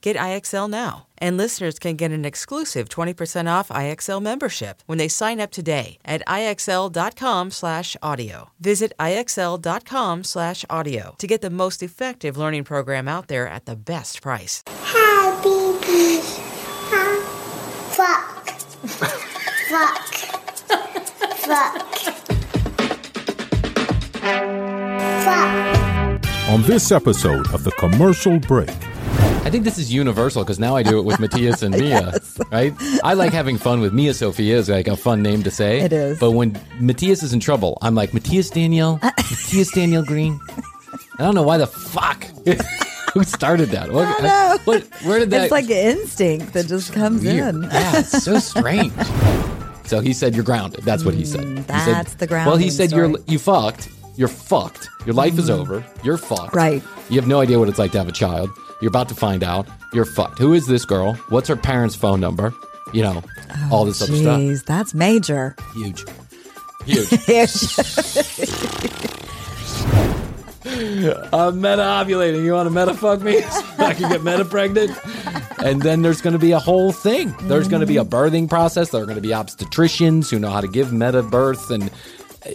Get IXL now. And listeners can get an exclusive 20% off IXL membership when they sign up today at IXL.com slash audio. Visit IXL.com slash audio to get the most effective learning program out there at the best price. Happy bees. Ha- Fuck. Fuck. Fuck. Fuck. On this episode of The Commercial Break, I think this is universal because now I do it with Matthias and Mia, right? I like having fun with Mia Sophia is like a fun name to say. It is. But when Matthias is in trouble, I'm like Matthias Daniel, Matthias Daniel Green. I don't know why the fuck. Who started that? What, I what- where did that? It's like an instinct that just comes weird. in. Yeah, it's so strange. So he said you're grounded. That's what he said. He said- Mm, that's the ground. Well, he said you're you fucked. You're fucked. Your life is over. You're fucked. Mm. Right. You have no idea what it's like to have a child. You're about to find out. You're fucked. Who is this girl? What's her parents' phone number? You know, oh, all this other stuff. Jeez, that's major. Huge. Huge. I'm meta ovulating. You want to meta fuck me? so I can get meta pregnant? And then there's going to be a whole thing. There's going to be a birthing process. There are going to be obstetricians who know how to give meta birth. And,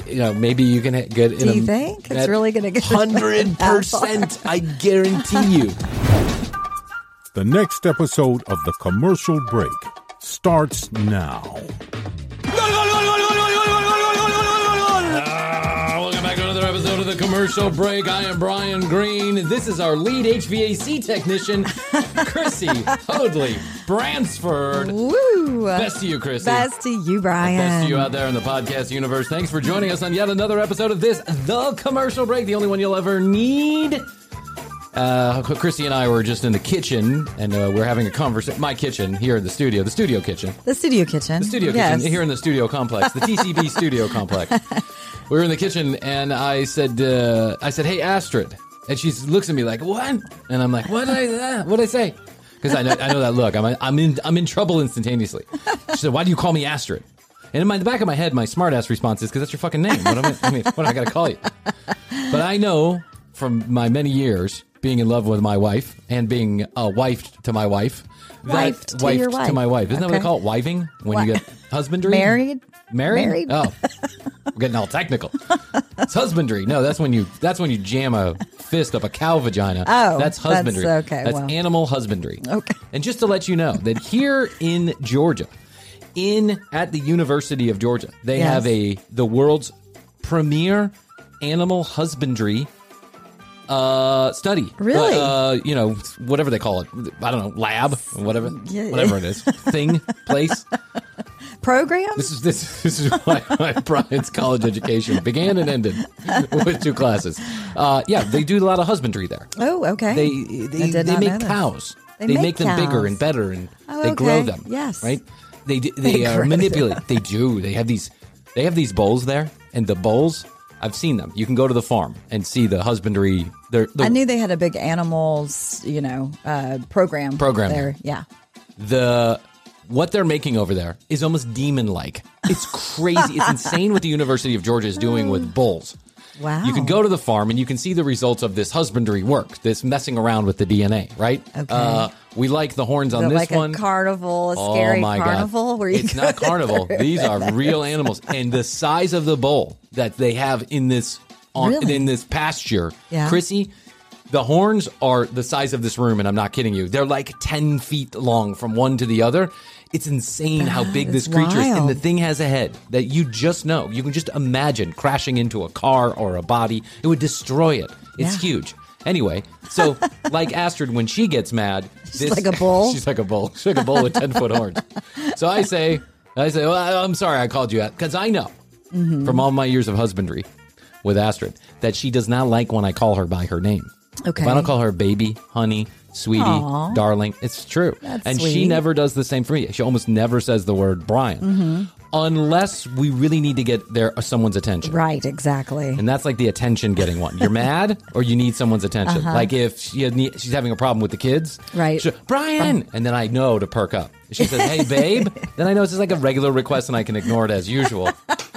you know, maybe you can ha- get in Do a. you think it's really gonna get Hundred percent. I guarantee you. the next episode of The Commercial Break starts now. Commercial break. I am Bryan Green. This is our lead HVAC technician, Krissy Hoadley Bransford. Woo! Best to you, Krissy. Best to you, Bryan. Best to you out there in the podcast universe. Thanks for joining us on yet another episode of this, The Commercial Break, the only one you'll ever need. Uh, Krissy and I were just in the kitchen, and uh, we're having a conversation. My kitchen here in the studio, the studio kitchen. The studio kitchen. The studio yes. kitchen here in the studio complex, the TCB studio complex. We were in the kitchen, and I said, uh, "I said, hey Astrid," and she looks at me like, "What?" And I'm like, "What did I? Uh, what did I say?" Because I know, I know that look. I'm, I'm in I'm in trouble instantaneously. She said, "Why do you call me Astrid?" And in my, the back of my head, my smart ass response is, "Because that's your fucking name. What am I? I mean, what am I got to call you?" But I know from my many years being in love with my wife and being a wife to my wife. Wifed to your wife. to my wife. Isn't that what they Okay. call it? Wiving? When you get husbandry? Married? Married? Married. Oh. We're getting all technical. It's husbandry. No, that's when you that's when you jam a fist up a cow vagina. Oh, that's that's- husbandry. okay, That's well. animal husbandry. Okay. And just to let you know that here in Georgia, in at the University of Georgia, they Yes. have a the world's premier animal husbandry uh study Really? uh you know whatever they call it i don't know lab whatever Yeah. whatever it is thing place Program? this is this this is why my Bryan's college education began and ended with two classes. Uh, yeah, they do a lot of husbandry there. oh, okay. They they, they make cows. They They, make make, them bigger and better, and Oh, they grow them. Yes. right. They They they, uh, manipulate. They do. They have these. They have these bowls there, and the bowls. I've seen them. You can go to the farm and see the husbandry. They're, I knew they had a big animals, you know, uh, program. Program there. there. Yeah. the what they're making over there is almost demon like. It's crazy. it's insane what the University of Georgia is doing with bulls. Wow. You can go to the farm and you can see the results of this husbandry work, this messing around with the DNA, right? Okay. Uh, we like the horns on this like one. a carnival, a Oh scary my carnival God. where you it's not carnival. These are real animals, and the size of the bowl that they have in this on, Really? in this pasture, Yeah. Krissy. The horns are the size of this room, and I'm not kidding you. They're like ten feet long from one to the other. It's insane how big this is creature is, and wild. the thing has a head that you just know. You can just imagine crashing into a car or a body; it would destroy it. It's Yeah. huge. Anyway, so like Astrid, when she gets mad, She's like a bull? she's like a bull. She's like a bull with ten foot horns. So I say, I say, well, I'm sorry I called you out because I know Mm-hmm. from all my years of husbandry with Astrid that she does not like when I call her by her name. Okay. If I don't call her baby, honey, sweetie, Aw. darling, it's true. That's and she never does the same for me. She almost never says the word Bryan Mm-hmm. unless we really need to get their someone's attention. Right, exactly. And that's like the attention getting one. You're mad or you need someone's attention. Like if she had ne- she's having a problem with the kids. Uh-huh. Right. she'll, Bryan! And then I know to perk up. She says, hey, babe. then I know it's just like a regular request and I can ignore it as usual.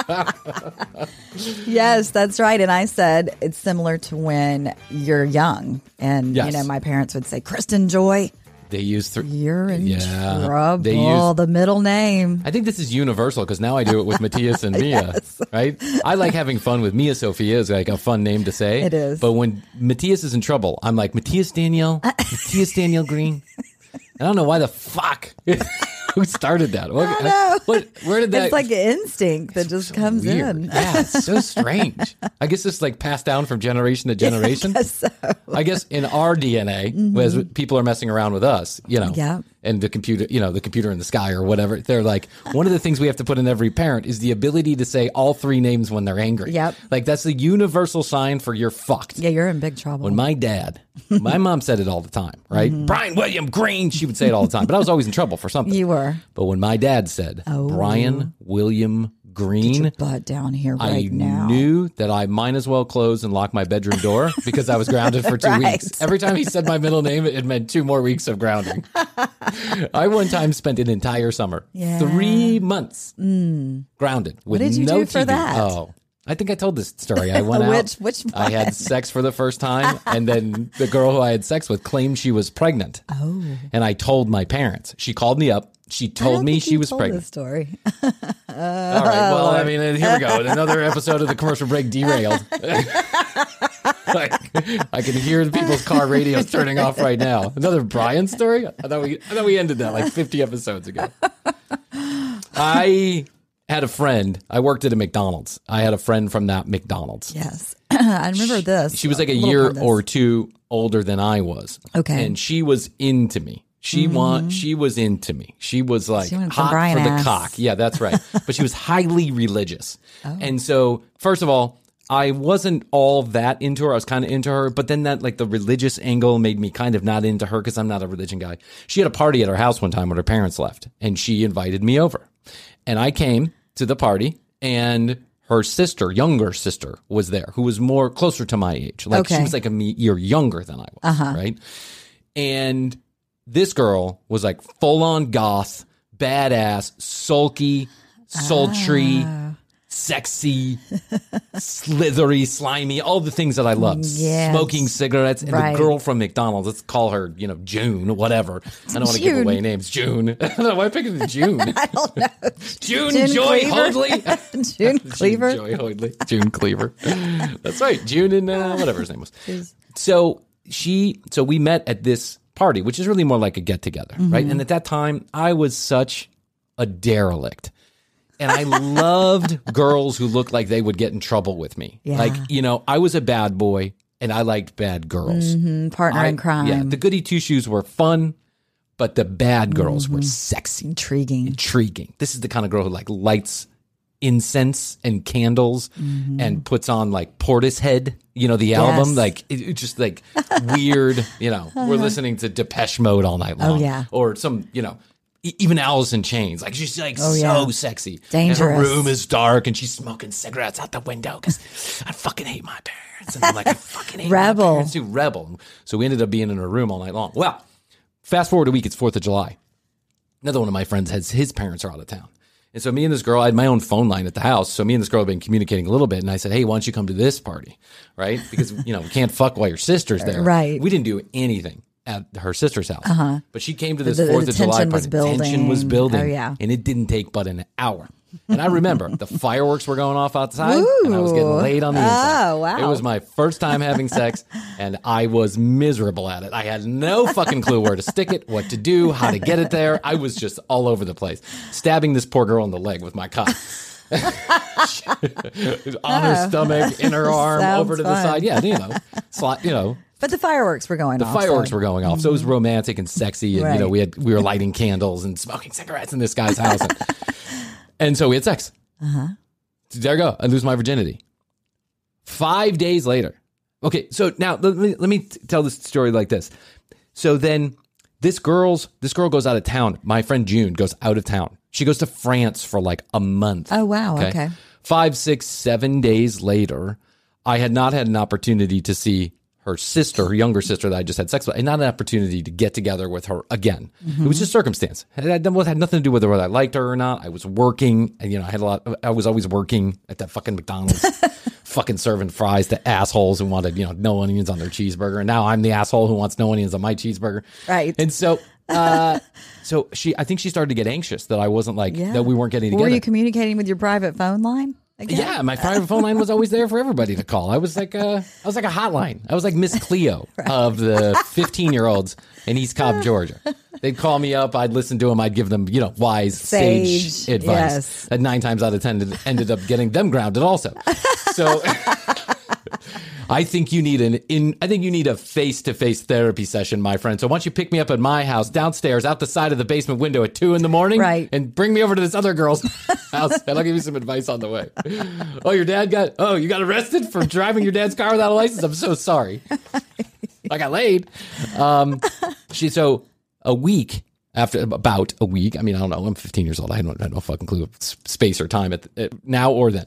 Yes, that's right. And I said it's similar to when you're young. And, you know, my parents would say, Kristen Joy, They use th- you're in Yeah. trouble. They use- the middle name. I think this is universal because now I do it with Matthias and Mia, right? I like having fun with Mia Sophia is like a fun name to say. It is. But when Matthias is in trouble, I'm like, Matthias Daniel, Matthias Daniel Green. I don't know why the fuck. Who started that? What, know. what- where did that? It's like an instinct that just comes weird. in. Yeah, it's so strange. I guess it's like passed down from generation to generation. I guess in our DNA, as people are messing around with us, you know, Mm-hmm. Yeah. And the computer, you know, the computer in the sky or whatever, they're like, one of the things we have to put in every parent is the ability to say all three names when they're angry. Yep. Like that's the universal sign for you're fucked. Yeah, you're in big trouble. When my dad, my mom said it all the time, right? Bryan William Green, she would say it all the time, but I was always in trouble for something. Mm-hmm. you were But when my dad said Bryan William Green, butt down here I right now. knew that I might as well close and lock my bedroom door because I was grounded for two Right. weeks. Every time he said my middle name, it meant two more weeks of grounding. I one time spent an entire summer, Yeah. three months, mm. grounded with did you no do for TV. that? Oh. I think I told this story. I went Which- out. which I had sex for the first time, and then the girl who I had sex with claimed she was pregnant. Oh. And I told my parents. She called me up. She told me she was told pregnant. Story. All right. Well, I mean, uh, here we go. Another episode of the commercial break derailed. Like, I can hear the people's car radios turning off right now. Another Bryan story. I thought we, I thought we ended that like 50 episodes ago. I had a friend. I worked at a McDonald's. I had a friend from that McDonald's. yes, I remember this. She was like a little year part of this. or two older than I was. Okay. Mm-hmm. And she was into me. She want she was into me. She was like She hot for the ass. cock. Yeah, that's right. but she was highly religious. Oh. And so, first of all, I wasn't all that into her. I was kind of into her, but then that like the religious angle made me kind of not into her because I'm not a religion guy. She had a party at her house one time when her parents left, and she invited me over. And I came to the party, and her sister, younger sister, was there, who was more closer to my age. Like she was like a year younger than I was, uh-huh. right? And this girl was like full on goth, badass, sulky, sultry, ah. Sexy, slithery, slimy, all the things that I love. Yes. Smoking cigarettes. And Right. the girl from McDonald's, let's call her, you know, June, whatever. I don't want to give away names. June. I don't know. Why picking June? I don't know. June, June Joy Hoadley. June Cleaver. June Joy Hoadley. June Cleaver. That's right. June and uh, whatever his name was. So she, so we met at this party, which is really more like a get together, right? Mm-hmm. And at that time, I was such a derelict. And I loved girls who looked like they would get in trouble with me. Yeah. Like, you know, I was a bad boy and I liked bad girls. Mm, partner I- in crime. Yeah, the goody two shoes were fun, but the bad girls were sexy Intriguing. intriguing. This is the kind of girl who like lights incense and candles and puts on like Portishead, you know, the album. Yes. Like it, it's just like weird, you know, we're listening to Depeche Mode all night long. Oh, yeah. Or some, you know, even Alice in Chains. Like she's like Oh, so yeah. sexy. Dangerous. And her room is dark and she's smoking cigarettes out the window because I fucking hate my parents. And I'm like, I fucking hate Rebel. my parents too. Rebel. So we ended up being in her room all night long. Well, fast forward a week, it's 4th of July. Another one of my friends has his parents are out of town. And so me and this girl, I had my own phone line at the house. So me and this girl have been communicating a little bit. And I said, Hey, why don't you come to this party? Right? Because, you know, we can't fuck while your sister's there. Right. We didn't do anything at her sister's house. Uh-huh. But she came to this The- the 4th of July was party. Tension was building. building. Oh, yeah. And it didn't take but an hour. And I remember the fireworks were going off outside and I was getting laid on the inside. Oh, wow. It was my first time having sex and I was miserable at it. I had no fucking clue where to stick it, what to do, how to get it there. I was just all over the place, stabbing this poor girl in the leg with my cock. on her stomach, in her arm, Sounds over to the side. Yeah, you know, sli- you know, But the fireworks were going the off. fireworks so- were going off, so it was romantic and sexy, and you know we had we were lighting candles and smoking cigarettes in this guy's house, and, and so we had sex. Uh-huh. There you go. I lose my virginity. Five days later. Okay, so now let me let me tell this story like this. So then this girl's this girl goes out of town. My friend June goes out of town. She goes to France for like a month. Oh, wow. Okay. Five, six, seven days later, I had not had an opportunity to see her sister, her younger sister that I just had sex with, and not an opportunity to get together with her again. It was just circumstance. It had, it had nothing to do with whether I liked her or not. I was working, and you know, I had a lot. I was always working at that fucking McDonald's, fucking serving fries to assholes who wanted you know no onions on their cheeseburger, and now I'm the asshole who wants no onions on my cheeseburger. Right. And so, uh, so she, I think she started to get anxious that I wasn't like that. We weren't getting together. Were you communicating with your private phone line? Again? Yeah, my private phone line was always there for everybody to call. I was like a, I was like a hotline. I was like Miss Cleo of the 15 year olds in East Cobb, Georgia. They'd call me up. I'd listen to them. I'd give them, you know, wise, sage, Sage, advice. yes. And nine times out of 10 it ended up getting them grounded also. So I think you need an in, I think you need a face to face therapy session, my friend. So why don't you pick me up at my house downstairs out the side of the basement window at two in the morning? Right. And bring me over to this other girl's house and I'll give you some advice on the way. Oh, your dad got, oh, you got arrested for driving your dad's car without a license? I'm so sorry. I got laid. Um, she, so a week after, about a week, I mean, I don't know, I'm 15 years old. I don't I have no fucking clue of space or time at, at now or then.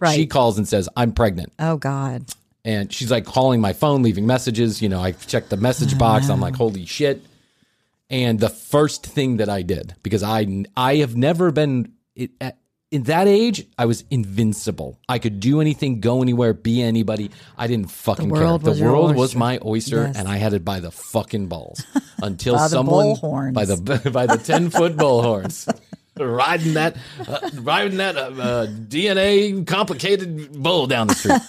Right. She calls and says, I'm pregnant. Oh God. And she's like calling my phone, leaving messages. You know, I checked the message box. I'm like, holy shit. And the first thing that I did, because I I have never been it, at, in that age, I was invincible. I could do anything, go anywhere, be anybody. I didn't fucking care. The world was my oyster, Yes. and I had it by the fucking balls until By someone by the by the ten foot bull horns. Riding that, uh, riding that uh, uh, DNA complicated bull down the street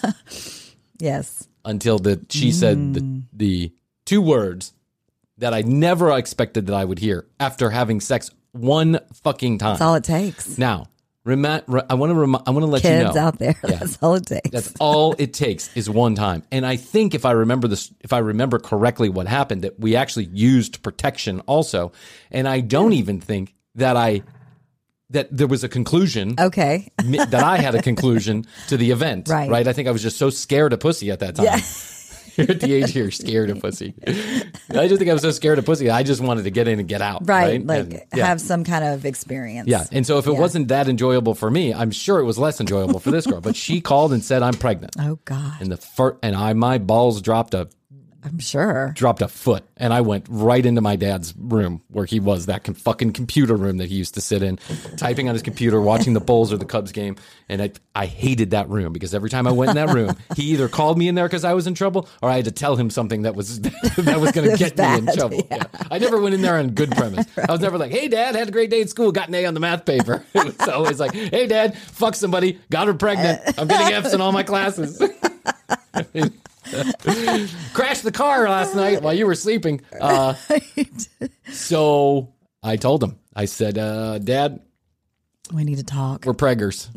Yes. until the she said the, mm. the two words that I never expected that I would hear after having sex one fucking time. That's all it takes. now, remi- re- I want to remi- I want to let you Kids know out there. Yeah. That's all it takes. that's all it takes is one time. And I think if I remember this, if I remember correctly, what happened that we actually used protection also, and I don't hmm. even think that I that there was a conclusion okay. that I had a conclusion to the event. Right. Right. I think I was just so scared of pussy at that time. Yeah. You're at the age here, scared of pussy. I just think I was so scared of pussy. I just wanted to get in and get out. Right. Right. Like And, yeah. have some kind of experience. Yeah. And so if it Yeah. wasn't that enjoyable for me, I'm sure it was less enjoyable for this girl. But she called and said, I'm pregnant. Oh God. And the fir- and I my balls dropped a I'm sure. dropped a foot and I went right into my dad's room where he was that com- fucking computer room that he used to sit in typing on his computer watching the Bulls or the Cubs game and I I hated that room because every time I went in that room he either called me in there cuz I was in trouble or I had to tell him something that was that was going to get me in trouble. yeah. Yeah. I never went in there on good premise. I was never like, "Hey dad, had a great day at school, got an A on the math paper." It was always like, "Hey dad, fuck somebody, got her pregnant. I'm getting Fs in all my classes." crashed the car last night while you were sleeping. Uh, so I told him, I said, uh, Dad, We need to talk. we're preggers.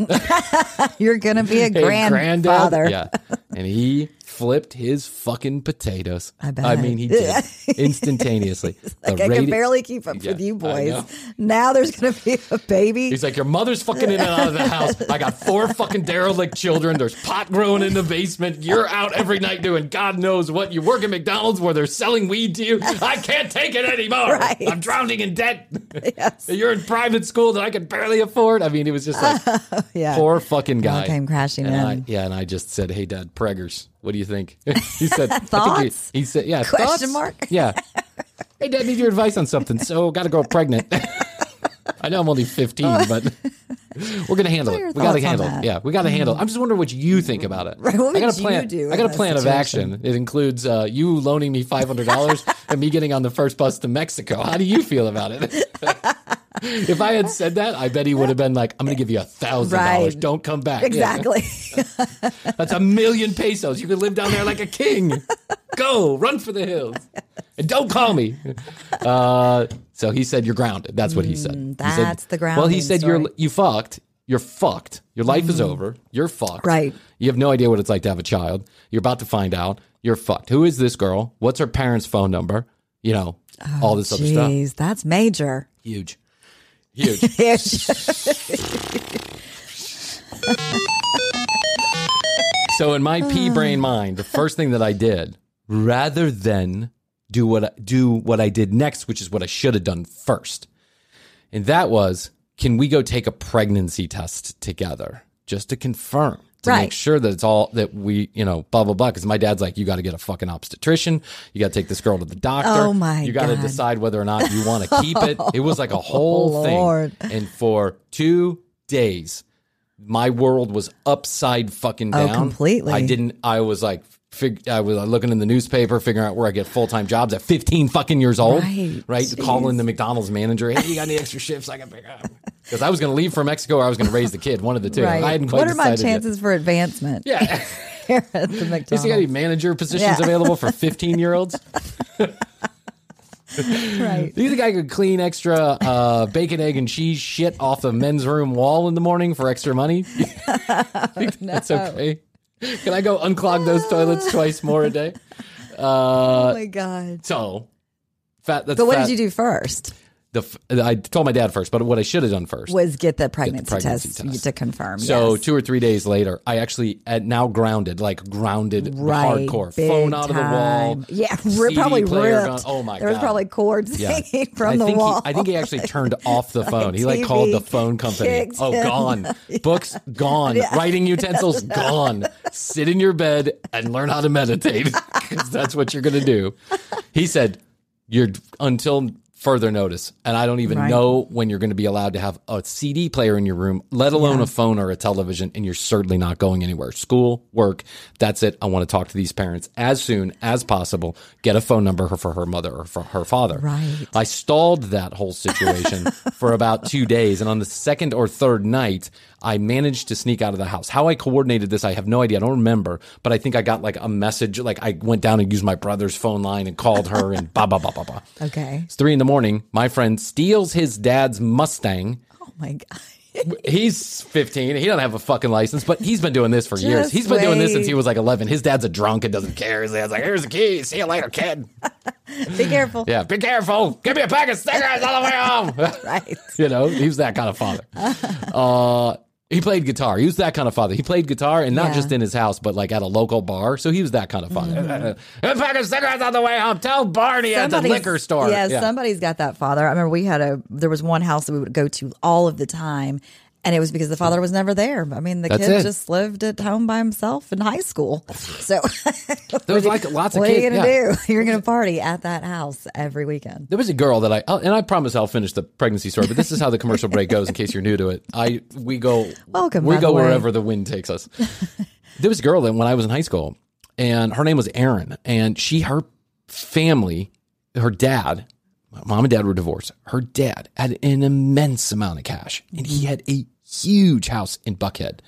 You're gonna be a grandfather. Yeah. And he flipped his fucking potatoes. I bet. I mean, he did instantaneously. Like The I can barely keep up Yeah, with you boys. Now there's going to be a baby. He's like, your mother's fucking in and out of the house. I got four fucking derelict children. There's pot growing in the basement. You're out every night doing God knows what. You work at McDonald's where they're selling weed to you. I can't take it anymore. Right. I'm drowning in debt. Yes. You're in private school that I can barely afford. I mean, it was just like yeah. poor fucking It all guy. came crashing and in. I, yeah, and I just said, "Hey, Dad, preggers. What do you think?" he said, Thoughts? He, he said, "Yeah, Question thoughts? mark? Yeah. hey, Dad, need your advice on something. So, got to go pregnant. I know I'm only 15, but we're gonna handle What are your it. We got to handle. that? Mm-hmm. Yeah, we got to handle. it. I'm just wondering what you think about it. Right, what I got a plan. I got a plan of action. It includes uh, you loaning me $500 and me getting on the first bus to Mexico. How do you feel about it? If I had said that, I bet he would have been like, "I'm gonna give you a thousand dollars. Don't come back." Yeah. Exactly. That's a million pesos. You could live down there like a king. Go, run for the hills. And don't call me. Uh, so he said, You're grounded. That's what he said. He said- Mm, that's the ground. Well, he said, you're. You fucked. You're fucked. Your life is over. You're fucked. Mm. Right. You have no idea what it's like to have a child. You're about to find out. You're fucked. Who is this girl? What's her parents' phone number? You know, all this other stuff. Jeez, that's major. Huge. Huge. So in my pea brain mind, the first thing that I did, rather than do what do what I did next, which is what I should have done first, and that was, can we go take a pregnancy test together just to confirm? To make sure that it's all that we, you know, blah blah blah. Because my dad's like, you got to get a fucking obstetrician. You got to take this girl to the doctor. Oh, my You got to decide whether or not you want to keep it. It was like a oh, whole Oh, thing. And for two days, my world was upside fucking Oh, down. completely. I didn't. I was like, fig, I was looking in the newspaper, figuring out where I get full time jobs at 15 fucking years old. Right. Right. Calling the McDonald's manager. Hey, you got any extra shifts I can pick up? Because I was going to leave for Mexico, or I was going to raise the kid. One of the two. I right. hadn't quite What are my decided yet. chances for advancement Yeah. here at the You see any manager positions Yeah. available for 15 year olds? Right. Do you think I could clean extra uh, bacon, egg, and cheese shit off the men's room wall in the morning for extra money? Think That's okay. Can I go unclog those toilets twice more a day? Oh Uh, my god. so, fat. That's But what fat- did you do first? The, I told my dad first, but what I should have done first. Was get the pregnancy, pregnancy test, test. to confirm. So yes. two or three days later, I actually at now grounded, like grounded, right, hardcore, phone out of the wall. time. Yeah, CD probably ripped. gone- oh my There was probably cords Yeah. hanging from I the think wall. He, I think he actually turned off the phone. He like TV called the phone company. Oh, gone. Books gone. Writing utensils gone. Sit in your bed and learn how to meditate because that's what you're going to do. He said, "You're until." Further notice, and I don't even Right. know when you're going to be allowed to have a CD player in your room, let alone a phone or a television, and you're certainly not going anywhere. School, work, that's it. I want to talk to these parents as soon as possible. Get a phone number for her mother or for her father. Right. I stalled that whole situation for about two days. And on the second or third night, I managed to sneak out of the house. How I coordinated this, I have no idea. I don't remember, but I think I got like a message. Like I went down and used my brother's phone line and called her and blah, blah, blah, blah, blah. okay. It's three in the morning. My friend steals his dad's Mustang. Oh my god. He's 15. He doesn't have a fucking license, but he's been doing this for years. Just He's been doing this since wait. he was like 11. His dad's a drunk and doesn't care. His dad's like, here's the key. See you later, kid. Be careful. Yeah, be careful. Give me a pack of cigarettes on the way home. Right. you know, he was that kind of father. Uh, he played guitar. He was that kind of father. He played guitar and not Yeah. just in his house, but like at a local bar. So he was that kind of father. Mm-hmm. pack of cigarettes on the way home. Tell Barney at the liquor store. Yeah, somebody's got that father. I remember we had a there was one house that we would go to all of the time. And it was because the father was never there. I mean, the That's kid it. just lived at home by himself in high school. So, There was like lots of what kids. are you going to yeah. do? You're going to party at that house every weekend. There was a girl that I, and I promise I'll finish the pregnancy story, but this is how the commercial break goes in case you're new to it. I, we go, Welcome, we go the wherever the wind takes us. there was a girl that when I was in high school and her name was Erin and she, her family, her dad, mom and dad were divorced. Her dad had an immense amount of cash and he had a huge house in Buckhead.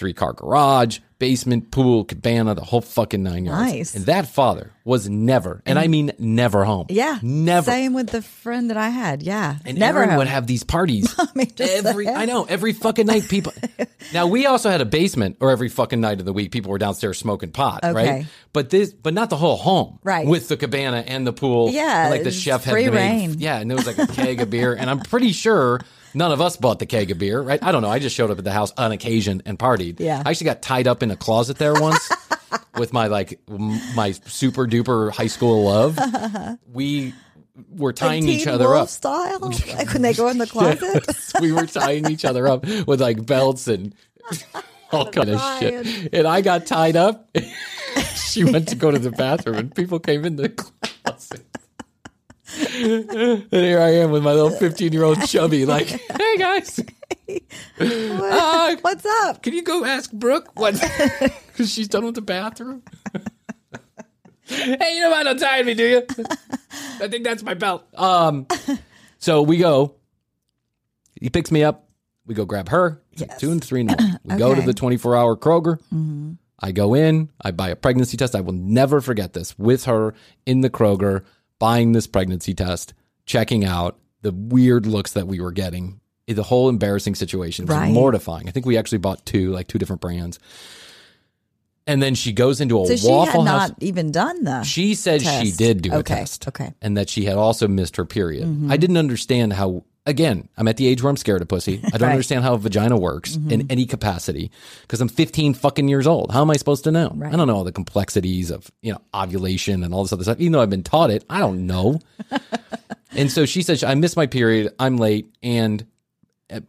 Three car garage, basement, pool, cabana, the whole fucking nine yards. Nice. And that father was never, and I mm. mean never home. Yeah. never. Same with the friend that I had. Yeah. And Never would have these parties mean, just every. I know every fucking night. People. now we also had a basement, or every fucking night of the week, people were downstairs smoking pot, Okay. right? But this, but not the whole home, Right. With the cabana and the pool, Yeah, and, like the chef had free made, reign. yeah, and there was like a keg of beer, and I'm pretty sure. None of us bought the keg of beer, right? I don't know. I just showed up at the house on occasion and partied. Yeah. I actually got tied up in a closet there once with my like m- my super duper high school love. We were Like tying each other Wolf up. style, like when they go in the closet. Yes, we were tying each other up with like belts and all kind of shit. And I got tied up. she went to go to the bathroom, and people came in the closet. And here I am with my little fifteen-year-old chubby, like, "Hey guys, uh, What's up? can you go ask Brooke what? Because she's done with the bathroom." hey, you don't tie me, do you? I think that's my belt. Um, so we go. He picks me up. We go grab her. Like two and three in the morning. We go to Mm-hmm. the 24 hour Kroger. I go in. I buy a pregnancy test. I will never forget this. With her in the Kroger, buying this pregnancy test, checking out the weird looks that we were getting. The whole embarrassing situation was Right. mortifying. I think we actually bought two, like two different brands. And then she goes into a So she Waffle had House. not even done the. She said she did do a test. okay. Mm-hmm. And that she had also missed her period. I didn't understand how, again, I'm at the age where I'm scared of pussy. I don't Right. Mm-hmm. understand how a vagina works in any capacity because I'm 15 fucking years old. How am I supposed to know? I don't know all the complexities of, you know, ovulation and all this other stuff. Even though I've been taught it, I don't know. and so she said, I missed my period. I'm late. And,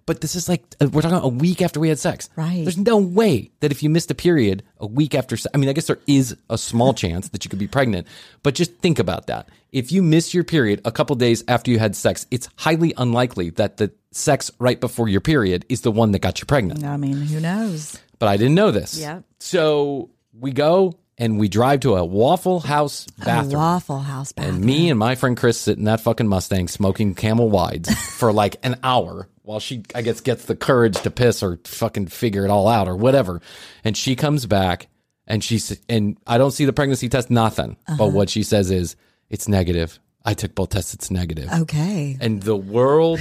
but this is like, uh, we're talking a week after we had sex. Right. There's no way that if you missed a period a week after, I mean, I guess there is a small chance that you could be pregnant, but just think about that. If you miss your period a couple days after you had sex, it's highly unlikely that the sex right before your period is the one that got you pregnant. I mean, who knows? But I didn't know this. Yep. So we go and we drive to a Waffle House A bathroom. Waffle House bathroom. And me and my friend Chris sit in that fucking Mustang smoking Camel Wides for like an hour while she, I guess, gets the courage to piss or fucking figure it all out or whatever. And she comes back and she's, and I don't see the pregnancy test, nothing. But uh-huh. what she says is, it's negative. I took both tests, it's negative Okay. and the world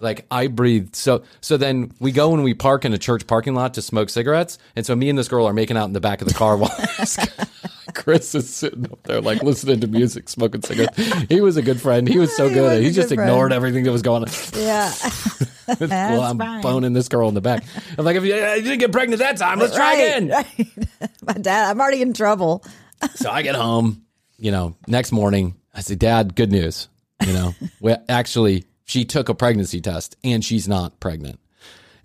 like i breathed so so then we go and we park in a church parking lot to smoke cigarettes and so me and this girl are making out in the back of the car while chris is sitting up there like listening to music smoking cigarettes he was a good friend he was so good was he just ignored friend. everything that was going on Yeah. well, i'm fine. boning this girl in the back i'm like if you, uh, you didn't get pregnant that time let's try again right. My dad, I'm already in trouble. So I get home, you know, next morning. I say, Dad, good news. You know, we actually, she took a pregnancy test and she's not pregnant.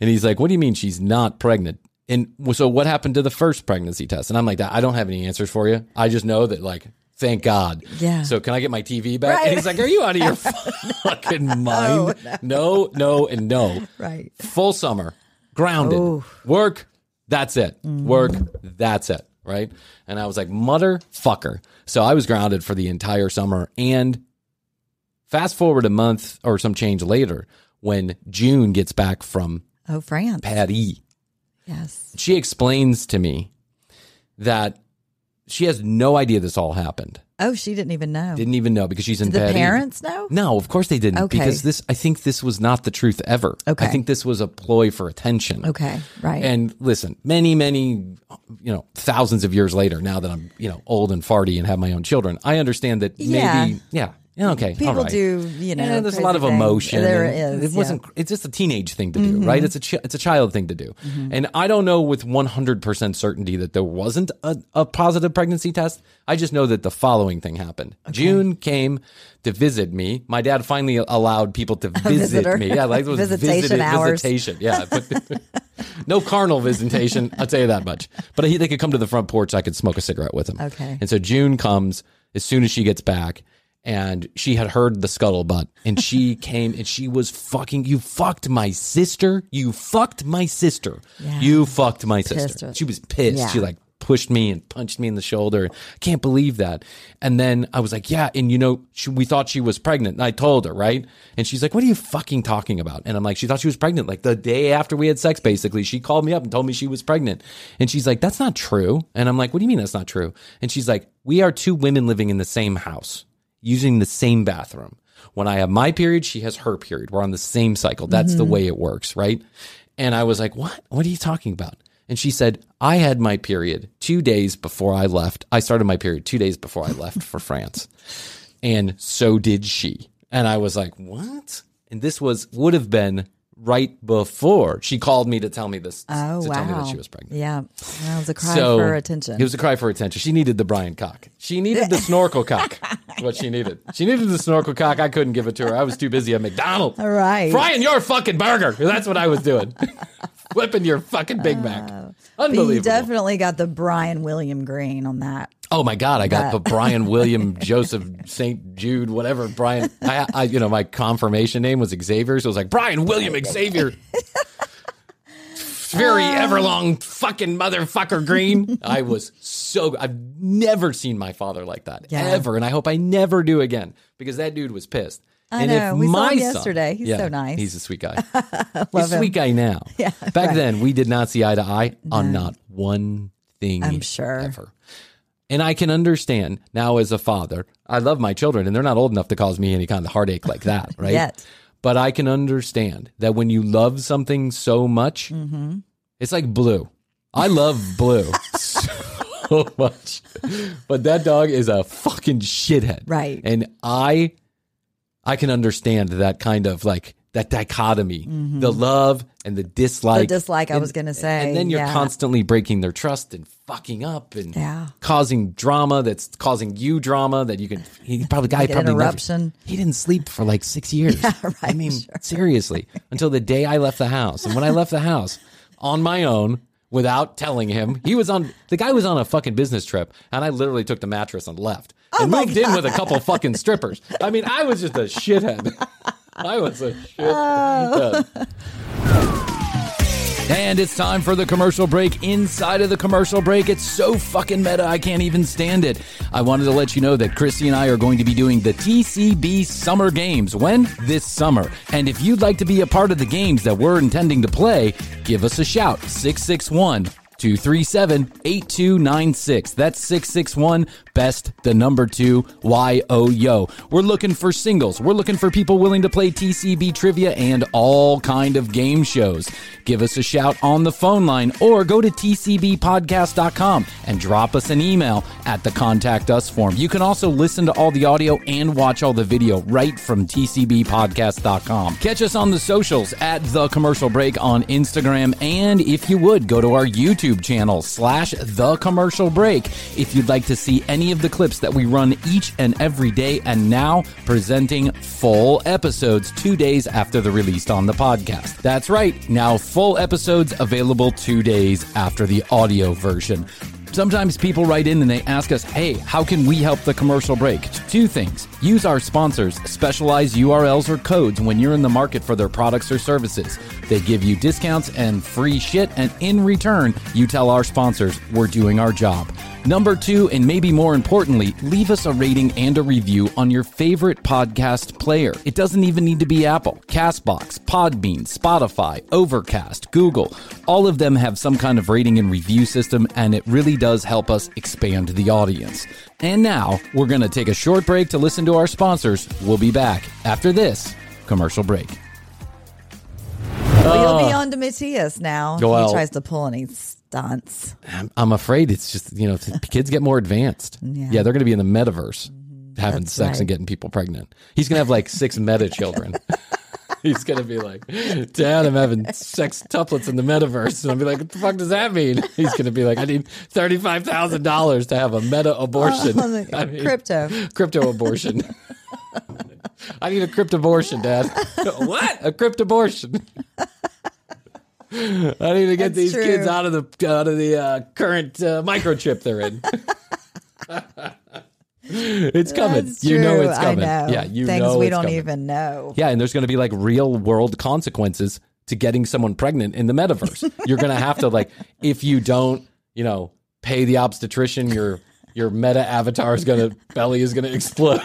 And he's like, What do you mean she's not pregnant? And so what happened to the first pregnancy test? And I'm like, I don't have any answers for you. I just know that, like, thank God. Yeah. So can I get my TV back? Right. And he's like, Are you out of your fucking mind? No, no, and no. Right. Full summer, grounded. Oh. Work, that's it. Work, that's it. Right. And I was like, Motherfucker. So I was grounded for the entire summer. And fast forward a month or some change later, when June gets back from Oh, France. Paris, Yes. she explains to me that she has no idea this all happened. Oh, she didn't even know. Didn't even know because she's in Did the Paris. parents know? No, of course they didn't. Okay. Because this, I think this was not the truth ever. Okay. I think this was a ploy for attention. Okay. Right. And listen, many, many, you know, thousands of years later, now that I'm, you know, old and farty and have my own children, I understand that Yeah. maybe, yeah, okay, People right. do, you know, Yeah, there's a lot of things. emotion. There is, It wasn't. yeah. Mm-hmm. It's just a teenage thing to do, right? It's a it's a child thing to do, and I don't know with 100 percent certainty that there wasn't a, a positive pregnancy test. I just know that the following thing happened. June came to visit me. My dad finally allowed people to visit me. Yeah, like it was Visitation visited- hours. Visitation. Yeah. But- no carnal visitation. I'll tell you that much. But he, they could come to the front porch. I could smoke a cigarette with him. Okay. And so June comes as soon as she gets back. And she had heard the scuttlebutt and she came and she was fucking, you fucked my sister. You fucked my sister. Yeah. You fucked my sister. She was pissed. Yeah. She like pushed me and punched me in the shoulder. I can't believe that. And then I was like, yeah. And you know, she, we thought she was pregnant. And I told her, right? And she's like, what are you fucking talking about? And I'm like, she thought she was pregnant. Like the day after we had sex, basically, she called me up and told me she was pregnant. And she's like, that's not true. And I'm like, what do you mean that's not true? And she's like, we are two women living in the same house using the same bathroom. When I have my period, she has her period. We're on the same cycle. That's the mm-hmm. way it works, right? And I was like, what? What are you talking about? And she said, I had my period two days before I left. I started my period two days before I left for France. And so did she. And I was like, what? And this was, would have been right before she called me to tell me this, Oh to wow! tell me that she was pregnant. Yeah, that was a cry So for attention. It was a cry for attention. She needed the Bryan cock. She needed the snorkel cock. What she needed. She needed the snorkel cock. I couldn't give it to her. I was too busy at McDonald's. All right. Frying your fucking burger. That's what I was doing. Flipping your fucking Big Mac. Oh. But you definitely got the Bryan William Green on that. Oh my God! I got That- the Bryan William Joseph Saint Jude whatever Bryan. I, I you know my confirmation name was Xavier, so it was like Bryan William Xavier. Very ah. everlong fucking motherfucker green. I was so. I've never seen my father like that Yeah. ever, and I hope I never do again because that dude was pissed. I and know. We saw him son- yesterday. He's so nice. He's a sweet guy. He's a him. sweet guy now. Yeah, Back right. then, we did not see eye to eye on not one thing. I'm sure. Ever. And I can understand now as a father, I love my children and they're not old enough to cause me any kind of heartache like that, right? Yet. But I can understand that when you love something so much, Mm-hmm. it's like blue. I love blue so much. But that dog is a fucking shithead. Right. And I I can understand that kind of like that dichotomy, the love and the dislike. Mm-hmm. The dislike, I was gonna say, And then you're yeah. constantly breaking their trust and fucking up and Yeah. causing drama that's causing you drama that you can. He probably guy probably never- interruption. he didn't sleep for like six years. Yeah, I mean, sure. seriously, until the day I left the house. And when I left the house on my own without telling him, he was on the guy was on a fucking business trip, and I literally took the mattress and left Oh and moved in with a couple fucking strippers. I mean, I was just a shithead. I was a Oh. shithead. And it's time for the commercial break. Inside of the commercial break, it's so fucking meta, I can't even stand it. I wanted to let you know that Christy and I are going to be doing the TCB Summer Games. When? This summer. And if you'd like to be a part of the games that we're intending to play, give us a shout. 661 237 8296. That's 661 best, the number two, Y O Yo. We're looking for singles. We're looking for people willing to play TCB trivia and all kind of game shows. Give us a shout on the phone line or go to tcbpodcast.com and drop us an email at the contact us form. You can also listen to all the audio and watch all the video right from tcbpodcast.com. Catch us on the socials at the commercial break on Instagram and if you would go to our YouTube channel slash the commercial break if you'd like to see any of the clips that we run each and every day and now presenting full episodes two days after the release on the podcast. That's right. Now full episodes available two days after the audio version. Sometimes people write in and they ask us, hey, how can we help the commercial break? Two things. Use our sponsors' specialized URLs or codes when you're in the market for their products or services. They give you discounts and free shit, and in return, you tell our sponsors we're doing our job. Number two, and maybe more importantly, leave us a rating and a review on your favorite podcast player. It doesn't even need to be Apple, Castbox, Podbean, Spotify, Overcast, Google. All of them have some kind of rating and review system, and it really does help us expand the audience. And now, we're going to take a short break to listen to our sponsors. We'll be back after this commercial break. Well, you'll be uh. on to Matthias now. Well- he tries to pull any stunts. I'm, I'm afraid it's just, you know, kids get more advanced. Yeah, they're going to be in the metaverse mm-hmm. having That's sex right. and getting people pregnant. He's going to have like six meta children. He's going to be like, Dad, I'm having sex tuplets in the metaverse. And I'll be like, what the fuck does that mean? He's going to be like, I need $35,000 to have a meta abortion. Oh, On I mean, crypto. Crypto abortion. I need a crypt abortion, Dad. what? A crypt abortion. I need to get That's these true. kids out of the out of the uh, current uh, microchip they're in. it's coming. That's you know true. it's coming. I know. Yeah, you Things know we don't coming. even know. Yeah, and there's going to be like real world consequences to getting someone pregnant in the metaverse. You're going to have to like if you don't, you know, pay the obstetrician, your your meta avatar is gonna belly is gonna explode.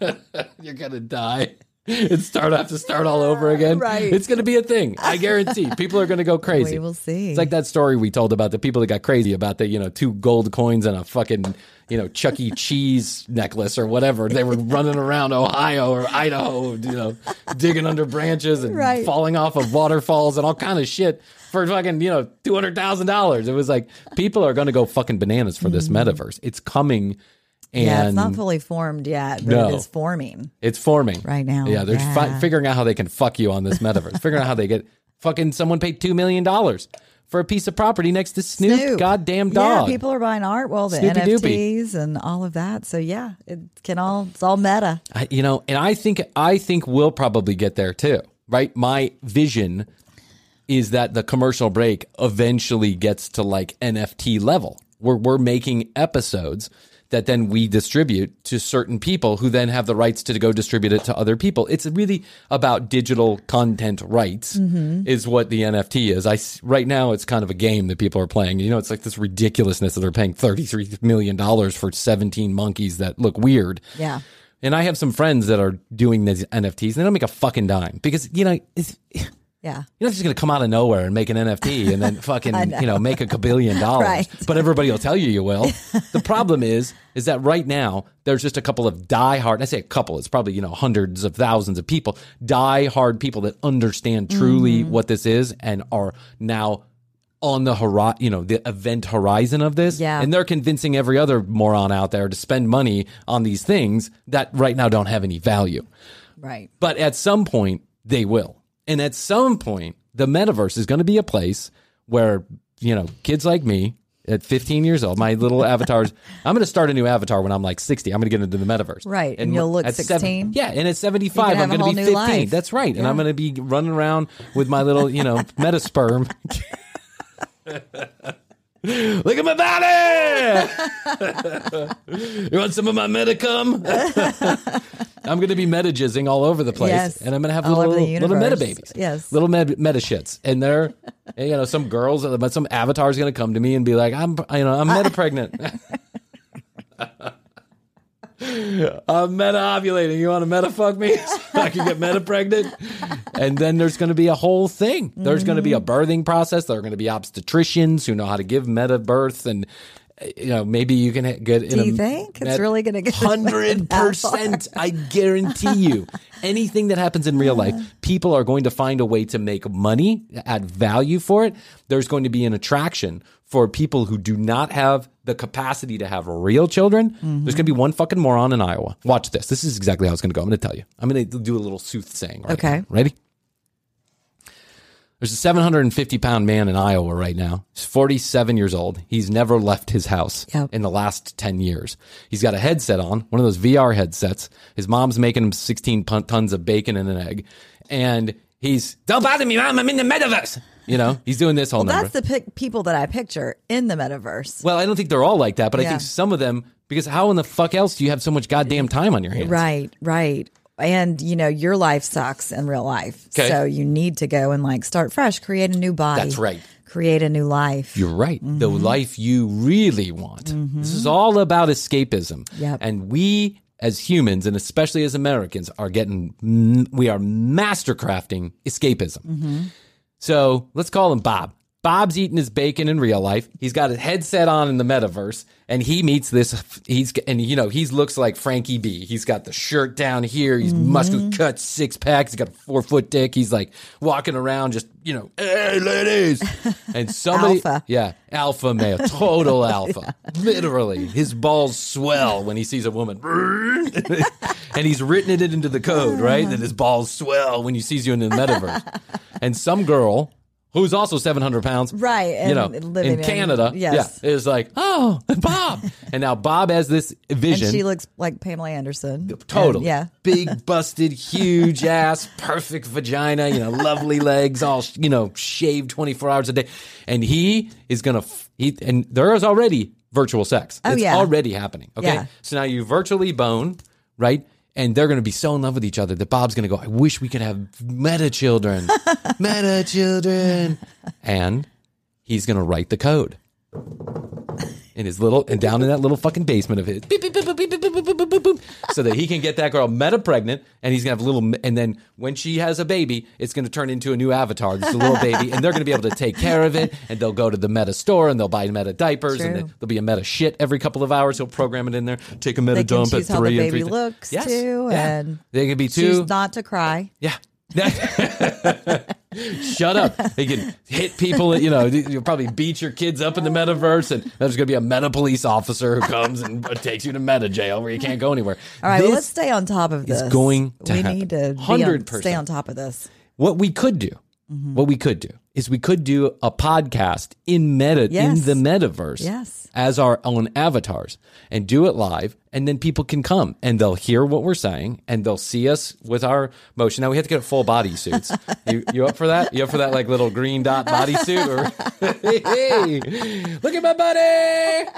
You're gonna die and start have to start all over again. Right. It's gonna be a thing. I guarantee. People are gonna go crazy. We will see. It's like that story we told about the people that got crazy about the, you know, two gold coins and a fucking, you know, Chuck E. Cheese necklace or whatever. They were running around Ohio or Idaho, you know, digging under branches and Right. falling off of waterfalls and all kind of shit for fucking, you know, two hundred thousand dollars. It was like people are gonna go fucking bananas for this mm. metaverse. It's coming and yeah, it's not fully formed yet, but No. it is forming. it's forming Right now, Yeah, they're fi- figuring out how they can fuck you on this metaverse. figuring out how they get fucking someone paid two million dollars for a piece of property next to Snoop, Snoop. goddamn dog. Yeah, people are buying art. Well, the Snoopy NFTs and all of that. So yeah, it can all. It's all meta. I, you know, and I think I think we'll probably get there too. Right? My vision is that the commercial break eventually gets to like NFT level. Where we're making episodes that then we distribute to certain people who then have the rights to go distribute it to other people. It's really about digital content rights mm-hmm. is what the NFT is. I right now it's kind of a game that people are playing. You know, it's like this ridiculousness that they're paying 33 million dollars for 17 monkeys that look weird. Yeah. And I have some friends that are doing these NFTs and they don't make a fucking dime because, you know, it's, you're not just going to come out of nowhere and make an NFT and then fucking, you know, make a kabillion dollars. Right. But everybody will tell you you will. the problem is, is that right now there's just a couple of die-hard, I say a couple, it's probably, you know, hundreds of thousands of people, die-hard people that understand truly Mm-hmm. what this is and are now on the horizon, you know, the event horizon of this. Yeah. And they're convincing every other moron out there to spend money on these things that right now don't have any value. Right. But at some point, they will. And at some point, the metaverse is going to be a place where, you know, kids like me at 15 years old, my little avatars, I'm going to start a new avatar when I'm like 60. I'm going to get into the metaverse. Right, and you'll look at 16? yeah. And at 75, I'm going to be 15. life. That's right. And I'm going to be running around with my little, you know, metasperm. Look at my body! you want some of my metacum? I'm going to be meta jizzing all over the place, Yes. and I'm going to have All little little meta babies, Yes. little med- meta shits, and they're and, you know some girls, but some avatar's going to come to me and be like, I'm you know I'm meta pregnant. I'm meta ovulating. You want to meta fuck me? so I can get meta pregnant. And then there's going to be a whole thing. There's going to be a mm-hmm. birthing process. There are going to be obstetricians who know how to give meta birth. And, you know, maybe you can get in Do a you think it's really gonna get Hundred percent. I guarantee you. Anything that happens in real life, people are going to find a way to make money, add value for it. There's going to be an attraction for people who do not have the capacity to have real children. Mm-hmm. There's going to be one fucking moron in Iowa. Watch this. This is exactly how it's going to go. I'm going to tell you. I'm going to do a little soothsaying right Okay. now. Ready? There's a 750 pound man in Iowa right now. He's 47 years old. He's never left his house Yep. in the last 10 years. He's got a headset on, one of those VR headsets. His mom's making him 16 pun- tons of bacon and an egg. And he's, don't bother me, mom. I'm in the metaverse. You know, he's doing this whole number. That's the pic- people that I picture in the metaverse. well, I don't think they're all like that, but I think some of them, because how in the fuck else do you have so much goddamn time on your hands? Right, right. And you know, your life sucks in real life. Okay. So you need to go and like start fresh, create a new body. That's right. Create a new life. You're right. The Mm-hmm. life you really want. This is all about escapism. Yep. And we as humans and especially as Americans are getting we are mastercrafting escapism. Mm-hmm. So, let's call him Bob. Bob's eating his bacon in real life. He's got his headset on in the metaverse, and he meets this. He's and you know he looks like Frankie B. He's got the shirt down here. He's Mm-hmm. muscular, cut, six pack. He's got a four foot dick. He's like walking around, just you know, hey ladies, and somebody, Alpha. yeah, alpha male, total alpha, literally. His balls swell when he sees a woman, and he's written it into the code, right? That his balls swell when he sees you in the metaverse. and some girl who's also 700 pounds, Right, you know, living in in- Canada, yes. yeah, is like, oh, Bob. and now Bob has this and vision. she looks like Pamela Anderson. Totally. And, yeah. Big, busted, huge ass, perfect vagina, you know, lovely legs, all, you know, shaved 24 hours a day. And he is going to, he, and there is already virtual sex. Oh, it's yeah. already happening. Okay. Yeah. So now you virtually bone, right? And they're going to be so in love with each other that Bob's going to go, I wish we could have meta children, meta children. And he's going to write the code. in his little and down in that little fucking basement of his, beep, beep, beep, boop, boop, boop, boop, boop, so that he can get that girl meta pregnant, and he's gonna have a little. And then when she has a baby, it's gonna turn into a new avatar. It's a little baby, and they're gonna be able to take care of it. And they'll go to the meta store and they'll buy meta diapers, True. and there'll be a meta shit every couple of hours. He'll program it in there, take a meta they dump at three. How the baby three looks yes, too, yeah. and they can be too Not to cry. Yeah. Shut up. They can hit people, you know, you'll probably beat your kids up in the metaverse, and there's going to be a meta police officer who comes and takes you to meta jail where you can't go anywhere. All right, well, let's stay on top of is this. going to we happen. need to be on, 100%. stay on top of this. What we could do, Mm-hmm. what we could do is we could do a podcast in meta Yes. in the metaverse Yes. as our own avatars and do it live and then people can come and they'll hear what we're saying and they'll see us with our motion. Now we have to get full body suits. you you up for that? You up for that like little green dot bodysuit or hey, look at my body.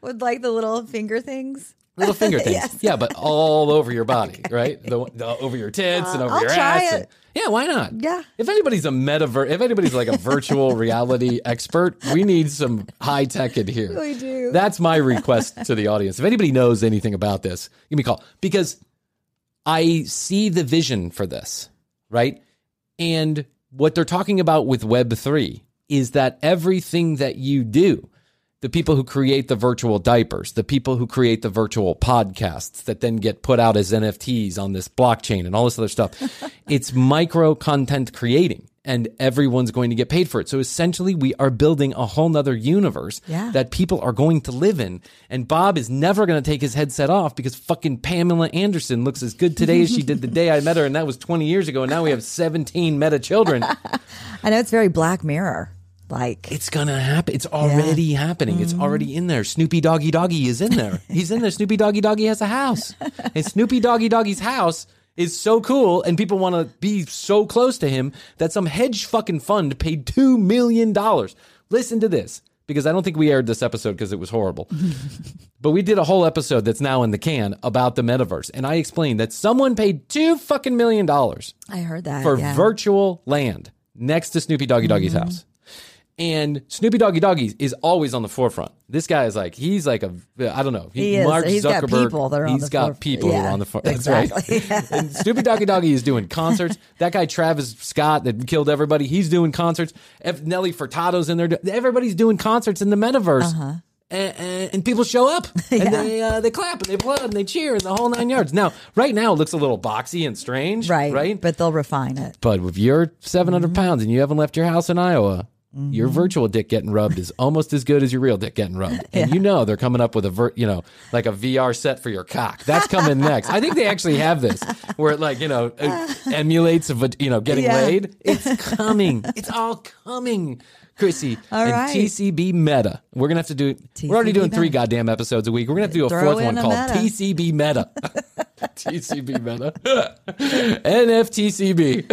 With like the little finger things. Little finger things. Yes. Yeah, but all over your body, right? The, the, over your tits uh, and over I'll your ass. and- yeah, why not? Yeah. If anybody's a metaverse, if anybody's like a virtual reality expert, we need some high tech in here. We do. That's my request to the audience. If anybody knows anything about this, give me a call because I see the vision for this, right? And what they're talking about with Web3 is that everything that you do, the people who create the virtual diapers, the people who create the virtual podcasts that then get put out as NFTs on this blockchain and all this other stuff, it's micro content creating. And everyone's going to get paid for it. So essentially, we are building a whole nother universe Yeah. that people are going to live in. And Bob is never going to take his headset off because fucking Pamela Anderson looks as good today as she did the day I met her. And that was 20 years ago. And now we have 17 meta children. I know it's very Black Mirror. Like, It's to happen. It's already happening. It's already in there. Snoopy Doggy Doggy is in there. He's in there. Snoopy Doggy Doggy has a house. And Snoopy Doggy Doggy's house is so cool and people want to be so close to him that some hedge fucking fund paid 2 million dollars. Listen to this because I don't think we aired this episode because it was horrible. but we did a whole episode that's now in the can about the metaverse and I explained that someone paid 2 fucking million dollars I heard that. for yeah. virtual land next to Snoopy Doggy Doggy's Mm-hmm. house. And Snoopy Doggy Doggy is always on the forefront. This guy is like he's like a I don't know. He is. Mark He's got people that are on He's the got foref- people who are on the front. That's exactly. right. and Snoopy Doggy Doggy is doing concerts. that guy Travis Scott that killed everybody. He's doing concerts. F- Nelly Furtado's in there. Everybody's doing concerts in the metaverse. Uh-huh. And, and, and people show up and they uh, they clap and they applaud and they cheer and the whole nine yards. Now, right now, it looks a little boxy and strange, Right. Right, But they'll refine it. but if you're 700 Mm-hmm. pounds and you haven't left your house in Iowa, your mm-hmm. virtual dick getting rubbed is almost as good as your real dick getting rubbed. And you know they're coming up with a ver- you know, like a VR set for your cock. That's coming next. I think they actually have this where it like, you know, emulates of, you know, getting Yeah. laid. It's coming. It's all coming. Krissy All and right. TCB Meta. We're gonna have to do. we're already TCB doing three goddamn episodes a week. We're gonna have to do a Throw fourth one called meta. TCB Meta. TCB Meta. NFTCB.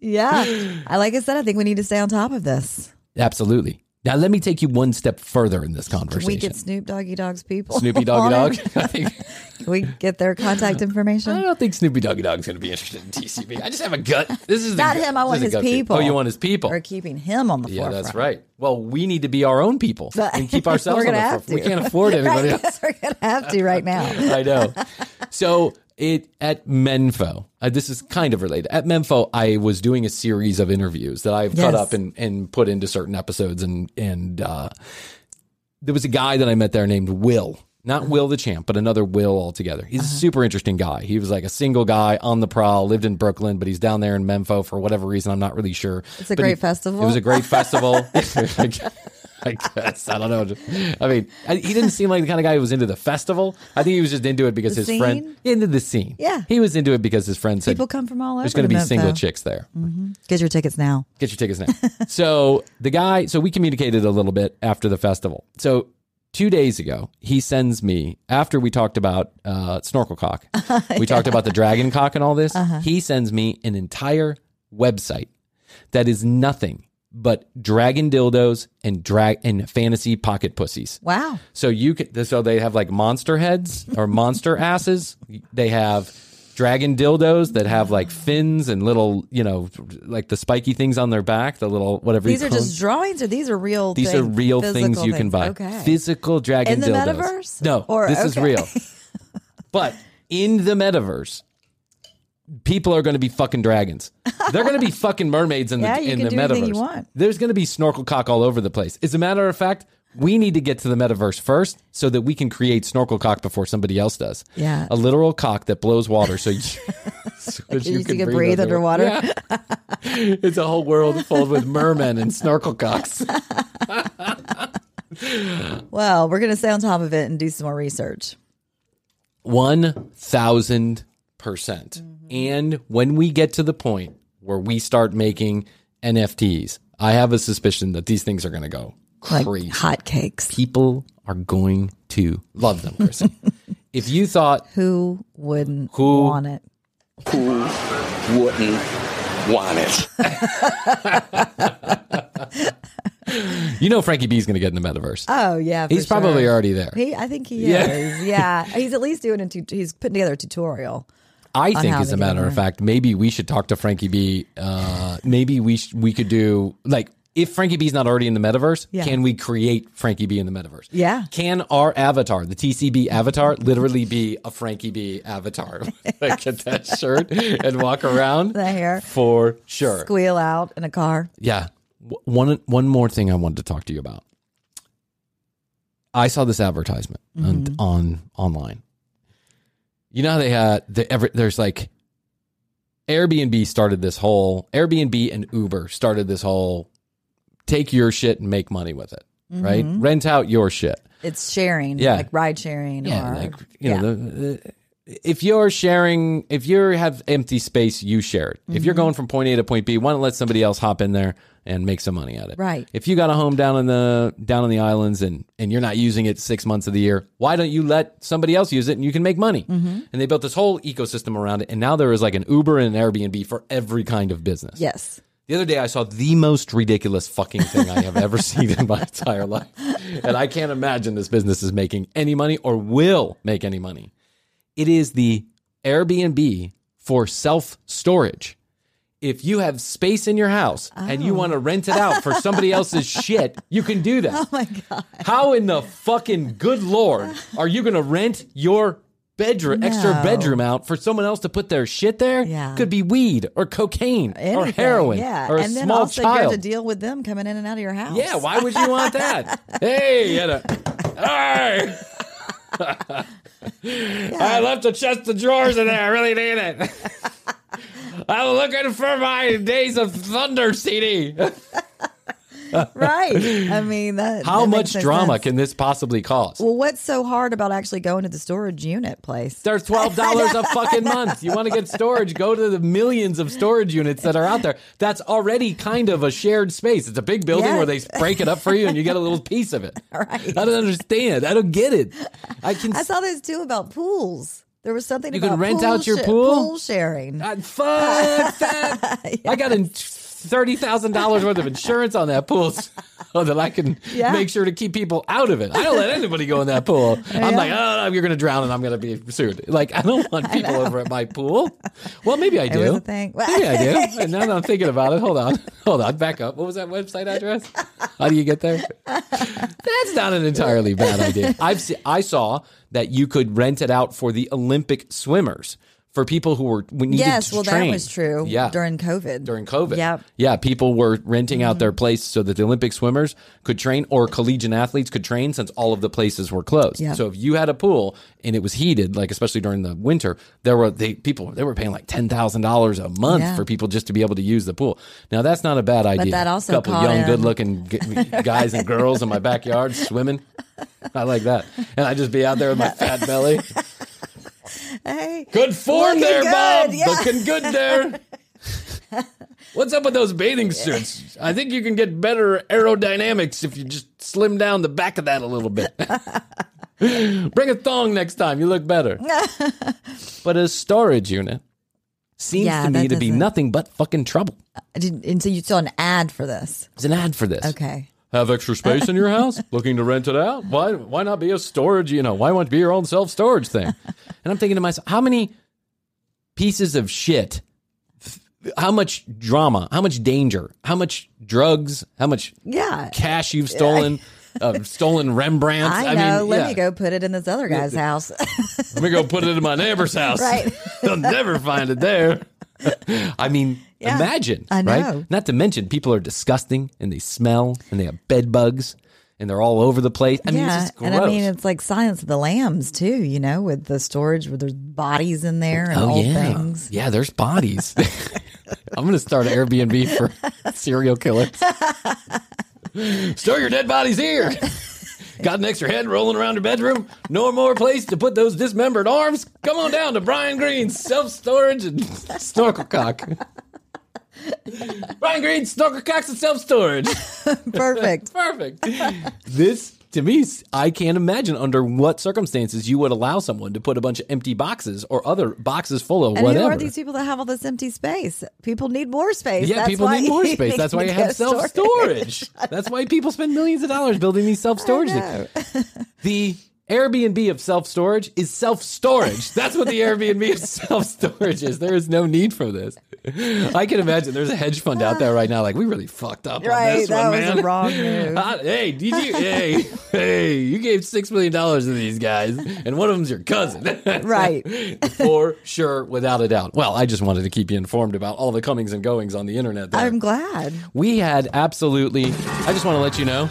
Yeah. I like I said, I think we need to stay on top of this. Absolutely. Now let me take you one step further in this Can conversation. we get Snoop Doggy Dogg's people? Snoopy Doggy Dog. I, think, Can we get their contact information. I don't think Snoopy Doggy Dog's going to be interested in TCB. I just have a gut. This is Not him. I want his a gut feel. people. Oh, you want his people? We're keeping him on the yeah, forefront. that's right. Well, we need to be our own people and keep ourselves We're on the have forefront. to. We can't afford anybody Right, else. We're gonna have to right now. I know. So it at Menfo, uh, this is kind of related. At Menfo, I was doing a series of interviews that I've cut up and, and put into certain episodes, and and uh, there was a guy that I met there named Will. Not Uh-huh. Will the champ, but another Will altogether. He's a super interesting guy. He was like a single guy on the prowl, lived in Brooklyn, but he's down there in Menfo for whatever reason. I'm not really sure. It's a But great he- festival. It was a great festival. I guess I don't know. I mean, he didn't seem like the kind of guy who was into the festival. I think he was just into it because The his friend into the scene. Yeah. he was into it because his friend said People come from all over. there's going to be single chicks there. Get your tickets now. Get your tickets now. so the guy, so we communicated a little bit after the festival. So two days ago, he sends me after we talked about uh, snorkel cock. We talked about the dragon cock and all this. Uh-huh. He sends me an entire website that is nothing but dragon dildos and drag and fantasy pocket pussies. Wow. So you can so they have like monster heads or monster asses. They have dragon dildos that have like fins and little, you know, like the spiky things on their back, the little whatever. These are just drawings, or these are real. These things, are real things you can buy. Okay. Physical dragon In the dildos. metaverse? No, Or- this is real. but in the metaverse, people are going to be fucking dragons. They're going to be fucking mermaids in the Yeah, you in can the do metaverse. you. There's going to be snorkel cock all over the place. As a matter of fact, we need to get to the metaverse first so that we can create snorkel cock before somebody else does. Yeah. a literal cock that blows water, so you, so that You can breathe under- underwater. Yeah. it's a whole world filled with mermen and snorkel cocks. Well, we're going to stay on top of it and do some more research. One thousand percent. Mm-hmm. And when we get to the point where we start making NFTs, I have a suspicion that these things are going to go Like crazy. hotcakes. People are going to love them, Krissy. if you thought Who wouldn't Who- want it? Who wouldn't want it. you know Frankie B's going to get in the metaverse, Oh yeah, for he's probably already there. He, I think he Yeah. is. Yeah, he's at least doing a. Tu- he's putting together a tutorial. I think, as a matter of fact, maybe we should talk to Frankie B. Uh, maybe we sh- we could do like if Frankie B's not already in the metaverse, Yeah. can we create Frankie B in the metaverse? Yeah. Can our avatar, the TCB avatar, literally be a Frankie B avatar? like get that shirt and walk around. The hair. for sure. Squeal out in a car. Yeah. One one more thing I wanted to talk to you about. I saw this advertisement on, on online. You know how they had the every there's like Airbnb started this whole Airbnb and Uber started this whole take your shit and make money with it, right? Rent out your shit. It's sharing. Yeah. like ride sharing. Yeah, or, like you yeah. know, the, the, if you're sharing, if you have empty space, you share it. If Mm-hmm. you're going from point A to point B, why don't let somebody else hop in there and make some money at it? Right. If you got a home down in the down in the islands and and you're not using it six months of the year, why don't you let somebody else use it and you can make money? Mm-hmm. And they built this whole ecosystem around it, and now there is like an Uber and an Airbnb for every kind of business. yes. The other day, I saw the most ridiculous fucking thing I have ever seen in my entire life. And I can't imagine this business is making any money or will make any money. It is the Airbnb for self storage. If you have space in your house and you oh. want to rent it out for somebody else's shit, you can do that. Oh my God. How in the fucking good Lord are you going to rent your bedroom, extra bedroom out for someone else to put their shit there? Yeah. Could be weed or cocaine or heroin Yeah, or a and then small also you have child. to deal with them coming in and out of your house. Yeah, why would you want that? hey, you know, hey. I left a chest of drawers in there. I really need it. I'm looking for my Days of Thunder CD. right. I mean that. How that much no drama sense. can this possibly cause? Well, what's so hard about actually going to the storage unit place? There's twelve dollars a fucking month. You want to get storage? Go to the millions of storage units that are out there. That's already kind of a shared space. It's a big building Yeah. where they break it up for you and you get a little piece of it. Right. I don't understand. I don't get it. I can. I saw this too about pools. There was something You about can rent pool out your sha- pool? pool sharing. Uh, fuck that. I got in thirty thousand dollars worth of insurance on that pool, so that I can Yeah. make sure to keep people out of it. I don't let anybody go in that pool. I'm Yeah. like, oh, you're going to drown, and I'm going to be sued. Like, I don't want people over at my pool. Well, maybe I It do. Maybe I do. And now that I'm thinking about it, hold on, hold on, back up. What was that website address? How do you get there? That's not an entirely bad idea. I've se- I saw that you could rent it out for the Olympic swimmers for people who were we needed Yes, to well, train. that was true. Yeah, during COVID. during COVID. Yep. Yeah, people were renting out mm-hmm. their place so that the Olympic swimmers could train or collegiate athletes could train since all of the places were closed. Yep. So if you had a pool and it was heated, like especially during the winter, there were they people they were paying like ten thousand dollars a month Yeah. for people just to be able to use the pool. Now that's not a bad idea. But that also a couple young, good-looking guys and girls in my backyard swimming. I like that, and I just be out there with my fat belly. Hey, Good form there, good, Bob. yeah. Looking good there. What's up with those bathing suits? I think you can get better aerodynamics if you just slim down the back of that a little bit. Bring a thong next time. You look better. but a storage unit seems Yeah, to me to be nothing but fucking trouble. Uh, I didn't- and so you saw an ad for this. It's an ad for this. Okay. Have extra space in your house? Looking to rent it out? Why why not be a storage, you know, why not be your own self-storage thing? And I'm thinking to myself, how many pieces of shit, how much drama, how much danger, how much drugs, how much Yeah. cash you've stolen, uh, stolen Rembrandts. I know. mean, Let yeah. me go put it in this other guy's house. Let me go put it in my neighbor's house. Right. They'll never find it there. I mean, Yeah, imagine. I know. Right? Not to mention, people are disgusting and they smell and they have bed bugs and they're all over the place. I mean, yeah, it's just gross. and I mean it's like Silence of the Lambs too. You know, with the storage where there's bodies in there and oh old yeah, things. yeah. There's bodies. I'm gonna start an Airbnb for serial killers. Store your dead bodies here. Got an extra head rolling around your bedroom? No more place to put those dismembered arms? Come on down to Bryan Green's self storage and snorkel cock. Bryan Green's snorkel cocks and self storage. Perfect. Perfect. This to me, I can't imagine under what circumstances you would allow someone to put a bunch of empty boxes or other boxes full of And whatever. who are these people that have all this empty space? People need more space. Yeah, That's people why need more space. That's why you have self storage. That's why people spend millions of dollars building these self storage things. The Airbnb of self storage is self storage. That's what the Airbnb of self storage is. There is no need for this. I can imagine there's a hedge fund out there right now, like we really fucked up on this that one, was a man. wrong move. Uh, hey, did you? Hey, hey, you gave six million dollars to these guys, and one of them's your cousin, Right. For sure, without a doubt. Well, I just wanted to keep you informed about all the comings and goings on the internet. There. I'm glad. We had absolutely. I just want to let you know.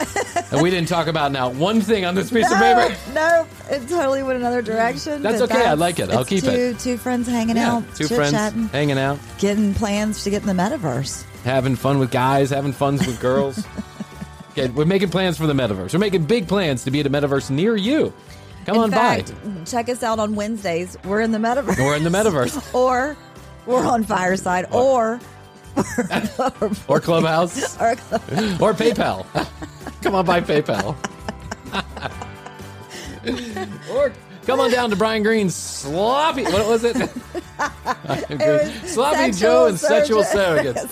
and we didn't talk about now one thing on this piece of paper. no, it totally went another direction. That's okay, I like it. I'll keep two, it. Two friends hanging Yeah, out, two friends hanging out, getting plans to get in the metaverse. having fun with guys, having fun with girls. okay, we're making plans for the metaverse. We're making big plans to be at a metaverse near you. Come in on fact, by. check us out on Wednesdays. We're in the metaverse. We're in the metaverse. or we're on Fireside, or or Clubhouse, or or PayPal. Come on by PayPal. or come on down to Bryan Green's sloppy. What was it? sloppy Joe and sexual surrogates.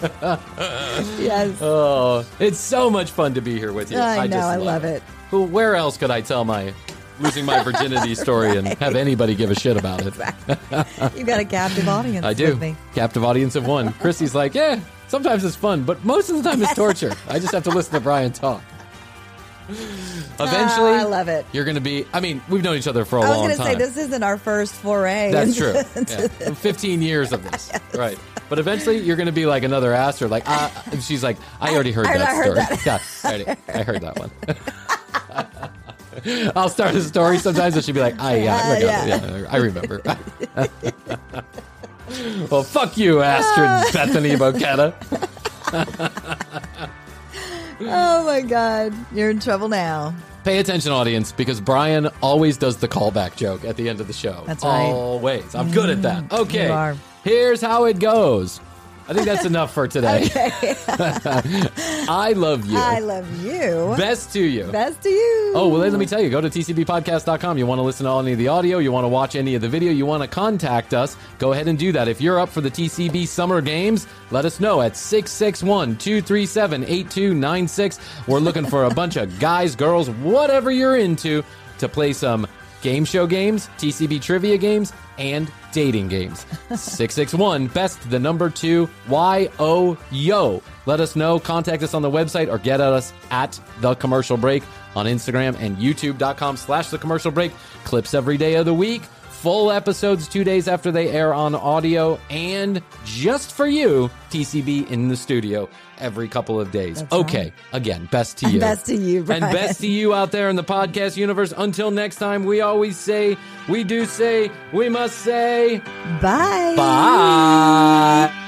yes. Oh, it's so much fun to be here with you. I know, just I love it. Who? Where else could I tell my losing my virginity story and have anybody give a shit about it? You've got a captive audience. I do. Captive audience of one. Krissy's like, yeah, sometimes it's fun, but most of the time it's torture. I just have to listen to Bryan talk. Eventually, Oh, I love it. You're going to be. I mean, we've known each other for a I was long going to say this isn't our first foray. That's true. Yeah. 15 years of this. Right. But eventually you're going to be like another Aster. Like, uh, and she's like, I already heard I- that I heard story. that. Yeah, I, already, I heard that one. I'll start a story sometimes and she'll be like, I, yeah, Uh, yeah. yeah, I remember. Well, fuck you, Astrid uh. Bethany Bocata. Oh my God, you're in trouble now. Pay attention, audience, because Bryan always does the callback joke at the end of the show. That's right. Always. I'm good at that. Mm, okay. you are. Here's how it goes. I think that's enough for today. I love you. I love you. Best to you. Best to you. Oh, well, let me tell you, go to tcbpodcast.com. You want to listen to any of the audio, you want to watch any of the video, you want to contact us, go ahead and do that. If you're up for the TCB Summer Games, let us know at 661 237 8296. We're looking for a bunch of guys, girls, whatever you're into, to play some game show games, TCB trivia games, and dating games. 661 best the number 2 Y O yo. Let us know, contact us on the website or get at us at the commercial break on Instagram and youtube.com slash the commercial break. Clips every day of the week. Full episodes two days after they air on audio, and just for you, TCB in the studio every couple of days. That's okay, right. again, best to you. Best to you, And best to you out there in the podcast universe. Until next time, we always say, we do say, we must say, Bye. bye.